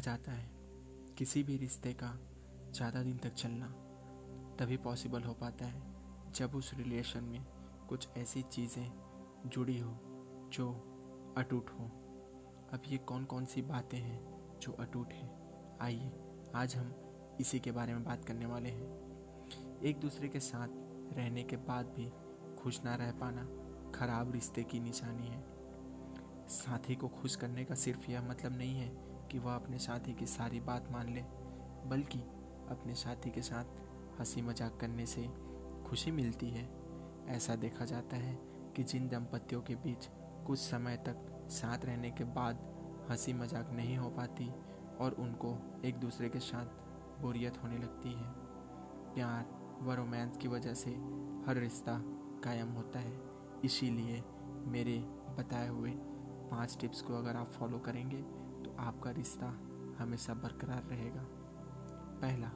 कहा जाता है। किसी भी रिश्ते का ज़्यादा दिन तक चलना तभी पॉसिबल हो पाता है, जब उस रिलेशन में कुछ ऐसी चीज़ें जुड़ी हो, जो अटूट हो। अब ये कौन कौन सी बातें हैं जो अटूट हैं? आइए, आज हम इसी के बारे में बात करने वाले हैं। एक दूसरे के साथ रहने के बाद भी खुश ना रह पाना खराब रिश्ते की निशानी है। साथी को खुश करने का सिर्फ़ यह मतलब नहीं है कि वह अपने साथी की सारी बात मान ले, बल्कि अपने साथी के साथ हँसी मज़ाक करने से खुशी मिलती है। ऐसा देखा जाता है कि जिन दंपतियों के बीच कुछ समय तक साथ रहने के बाद हँसी मज़ाक नहीं हो पाती और उनको एक दूसरे के साथ बोरियत होने लगती है। प्यार व रोमांस की वजह से हर रिश्ता कायम होता है। इसीलिए मेरे बताए हुए पाँच टिप्स को अगर आप फॉलो करेंगे आपका रिश्ता हमेशा बरकरार रहेगा। पहला,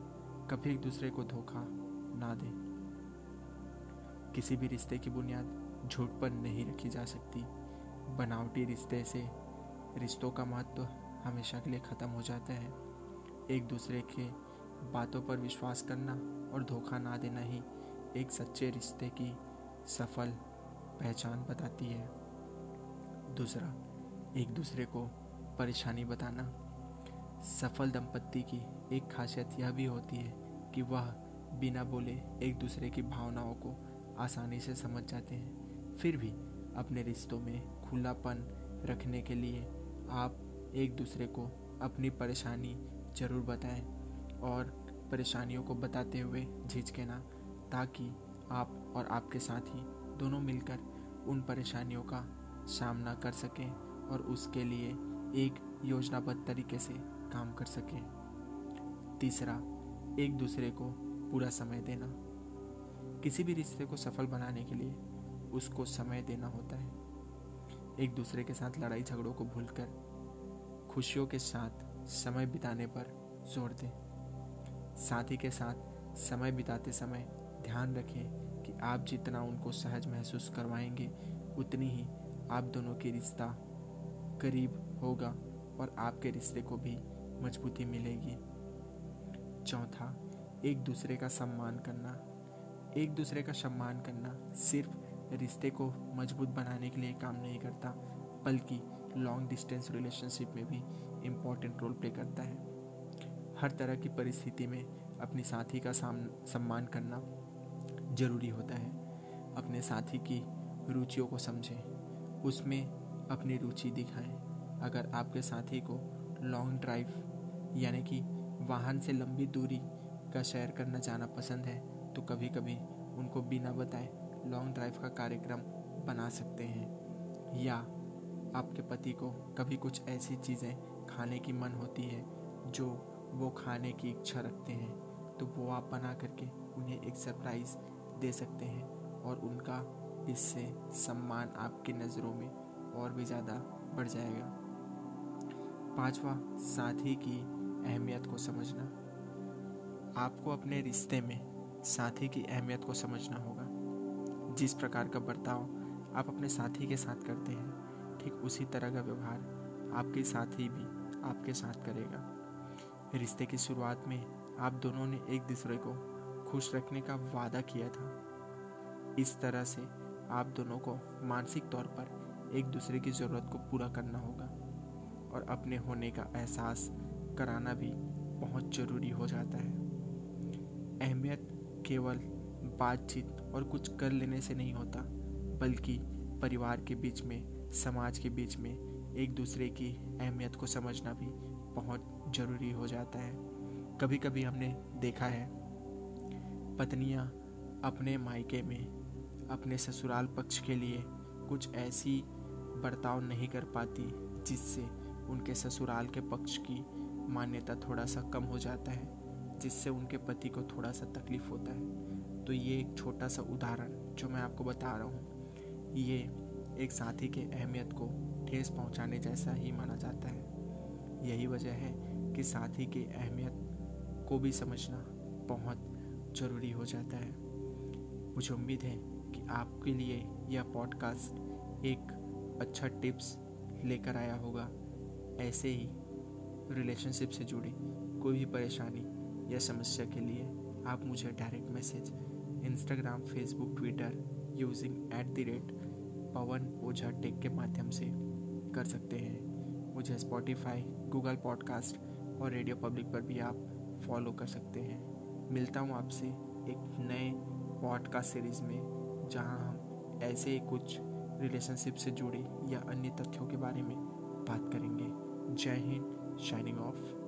कभी एक दूसरे को धोखा ना दें। किसी भी रिश्ते की बुनियाद झूठ पर नहीं रखी जा सकती। बनावटी रिश्ते से रिश्तों का महत्व हमेशा के लिए ख़त्म हो जाता है। एक दूसरे के बातों पर विश्वास करना और धोखा ना देना ही एक सच्चे रिश्ते की सफल पहचान बताती है। दूसरा, एक दूसरे को परेशानी बताना। सफल दंपत्ति की एक खासियत यह भी होती है कि वह बिना बोले एक दूसरे की भावनाओं को आसानी से समझ जाते हैं। फिर भी अपने रिश्तों में खुलापन रखने के लिए आप एक दूसरे को अपनी परेशानी ज़रूर बताएँ और परेशानियों को बताते हुए झिझके ना ताकि आप और आपके साथी दोनों मिलकर उन परेशानियों का सामना कर सकें और उसके लिए एक योजनाबद्ध तरीके से काम कर सकें। तीसरा, एक दूसरे को पूरा समय देना। किसी भी रिश्ते को सफल बनाने के लिए उसको समय देना होता है। एक दूसरे के साथ लड़ाई झगड़ों को भूलकर खुशियों के साथ समय बिताने पर ज़ोर दें। साथी के साथ समय बिताते समय ध्यान रखें कि आप जितना उनको सहज महसूस करवाएँगे, उतनी ही आप दोनों की रिश्ता करीब होगा और आपके रिश्ते को भी मजबूती मिलेगी। चौथा, एक दूसरे का सम्मान करना। एक दूसरे का सम्मान करना सिर्फ़ रिश्ते को मज़बूत बनाने के लिए काम नहीं करता, बल्कि लॉन्ग डिस्टेंस रिलेशनशिप में भी इम्पोर्टेंट रोल प्ले करता है। हर तरह की परिस्थिति में अपनी साथी का सम्मान करना ज़रूरी होता है। अपने साथी की रुचियों को समझें। उसमें अपनी रुचि दिखाएँ। अगर आपके साथी को लॉन्ग ड्राइव यानी कि वाहन से लंबी दूरी का सैर करना जाना पसंद है तो कभी कभी उनको बिना बताए लॉन्ग ड्राइव का कार्यक्रम बना सकते हैं। या आपके पति को कभी कुछ ऐसी चीज़ें खाने की मन होती है, जो वो खाने की इच्छा रखते हैं तो वो आप बना करके उन्हें एक सरप्राइज़ दे सकते हैं और उनका इससे सम्मान आपकी नज़रों में और भी ज़्यादा बढ़ जाएगा। पांचवा, साथी की अहमियत को समझना। आपको अपने रिश्ते में साथी की अहमियत को समझना होगा। जिस प्रकार का बर्ताव आप अपने साथी के साथ करते हैं, ठीक उसी तरह का व्यवहार आपके साथी भी आपके साथ करेगा। रिश्ते की शुरुआत में आप दोनों ने एक दूसरे को खुश रखने का वादा किया था। इस तरह से आप दोनों को मानसिक तौर पर एक दूसरे की ज़रूरत को पूरा करना होगा और अपने होने का एहसास कराना भी बहुत ज़रूरी हो जाता है। अहमियत केवल बातचीत और कुछ कर लेने से नहीं होता, बल्कि परिवार के बीच में, समाज के बीच में एक दूसरे की अहमियत को समझना भी बहुत ज़रूरी हो जाता है। कभी कभी हमने देखा है, पत्नियाँ अपने मायके में अपने ससुराल पक्ष के लिए कुछ ऐसी बर्ताव नहीं कर पाती, जिससे उनके ससुराल के पक्ष की मान्यता थोड़ा सा कम हो जाता है, जिससे उनके पति को थोड़ा सा तकलीफ़ होता है। तो ये एक छोटा सा उदाहरण जो मैं आपको बता रहा हूँ। ये एक साथी के अहमियत को ठेस पहुँचाने जैसा ही माना जाता है। यही वजह है कि साथी की अहमियत को भी समझना बहुत ज़रूरी हो जाता है। मुझे उम्मीद है कि आपके लिए यह पॉडकास्ट एक अच्छा टिप्स लेकर आया होगा। ऐसे ही रिलेशनशिप से जुड़ी कोई भी परेशानी या समस्या के लिए आप मुझे direct message Instagram Facebook Twitter using at the rate Pawan Ojha tech के माध्यम से कर सकते हैं। मुझे स्पॉटिफाई गूगल पॉडकास्ट और रेडियो पब्लिक पर भी आप फॉलो कर सकते हैं। मिलता हूँ आपसे एक नए पॉडकास्ट सीरीज़ में, जहाँ हम ऐसे ही कुछ रिलेशनशिप से जुड़ी या अन्य तथ्यों के बारे में बात करेंगे। जय हिंद शाइनिंग ऑफ़